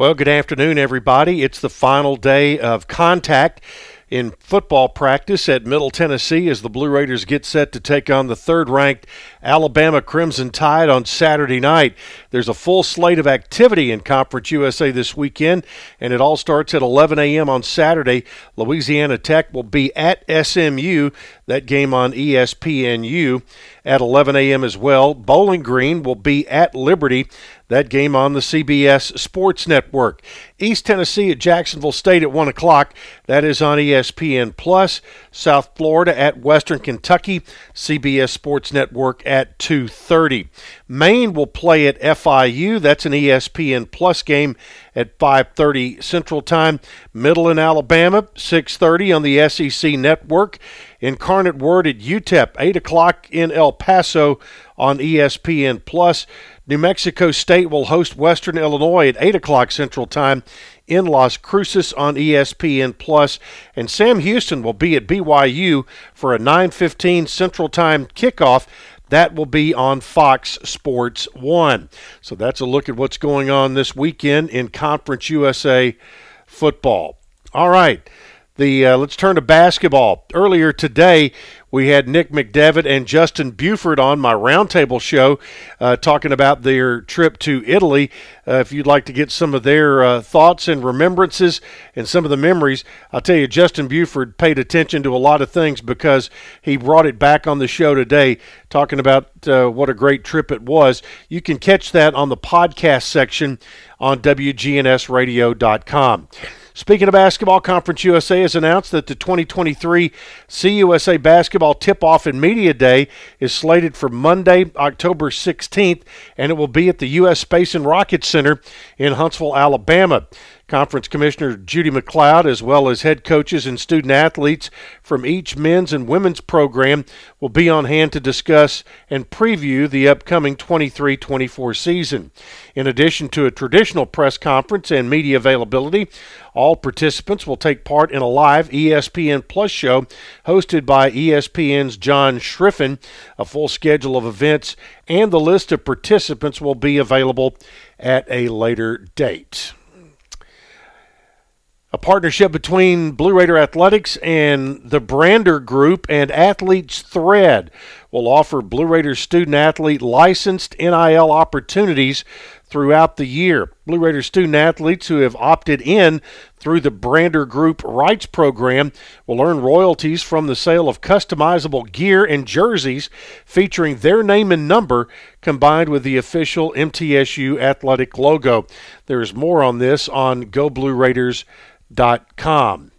Well, good afternoon, everybody. It's the final day of contact in football practice at Middle Tennessee as the Blue Raiders get set to take on the third ranked Alabama Crimson Tide on Saturday night. There's a full slate of activity in Conference USA this weekend, and it all starts at 11 a.m. on Saturday. Louisiana Tech will be at SMU, that game on ESPNU at 11 a.m. as well. Bowling Green will be at Liberty. That game on the CBS Sports Network. East Tennessee at Jacksonville State at 1 o'clock. That is on ESPN Plus. South Florida at Western Kentucky. CBS Sports Network at 2.30. Maine will play at FIU. That's an ESPN Plus game at 5:30 Central Time. Middle in Alabama, 6:30 on the SEC Network. Incarnate Word at UTEP, 8 o'clock in El Paso on ESPN Plus. New Mexico State will host Western Illinois at 8 o'clock Central Time in Las Cruces on ESPN Plus, and Sam Houston will be at BYU for a 9:15 Central Time kickoff. That will be on Fox Sports 1. So that's a look at what's going on this weekend in Conference USA football. All right. The uh, let's turn to basketball. Earlier today, we had Nick McDevitt and Justin Buford on my roundtable show, uh, talking about their trip to Italy. Uh, if you'd like to get some of their uh, thoughts and remembrances and some of the memories, I'll tell you, Justin Buford paid attention to a lot of things because he brought it back on the show today, talking about uh, what a great trip it was. You can catch that on the podcast section on WGNSradio.com. Speaking of basketball, Conference USA has announced that the 2023 CUSA Basketball Tip Off and Media Day is slated for Monday, October 16th, and it will be at the U.S. Space and Rocket Center in Huntsville, Alabama. Conference Commissioner Judy MacLeod, as well as head coaches and student athletes from each men's and women's program, will be on hand to discuss and preview the upcoming 23 24 season. In addition to a traditional press conference and media availability, all participants will take part in a live ESPN Plus show hosted by ESPN's John Schriffen. A full schedule of events and the list of participants will be available at a later date a partnership between Blue Raider Athletics and the Brandr Group and Athletes Thread will offer Blue Raiders student athlete licensed NIL opportunities throughout the year. Blue Raiders student athletes who have opted in through the Brandr Group Rights Program will earn royalties from the sale of customizable gear and jerseys featuring their name and number combined with the official MTSU athletic logo. There is more on this on GoBlueRaiders.com com.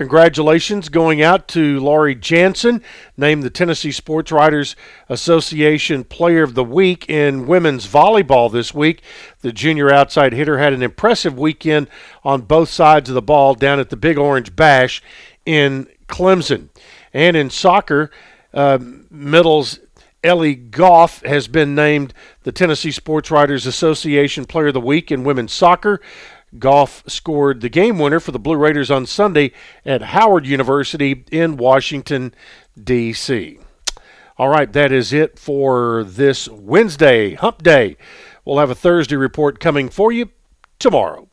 Congratulations going out to Laurie Jansen, named the Tennessee Sports Writers Association Player of the Week in women's volleyball this week. The junior outside hitter had an impressive weekend on both sides of the ball down at the Big Orange Bash in Clemson. And in soccer, uh, Middle's Ellie Goff has been named the Tennessee Sports Writers Association Player of the Week in women's soccer. Goff scored the game winner for the Blue Raiders on Sunday at Howard University in Washington, D.C. All right, that is it for this Wednesday, Hump Day. We'll have a Thursday report coming for you tomorrow.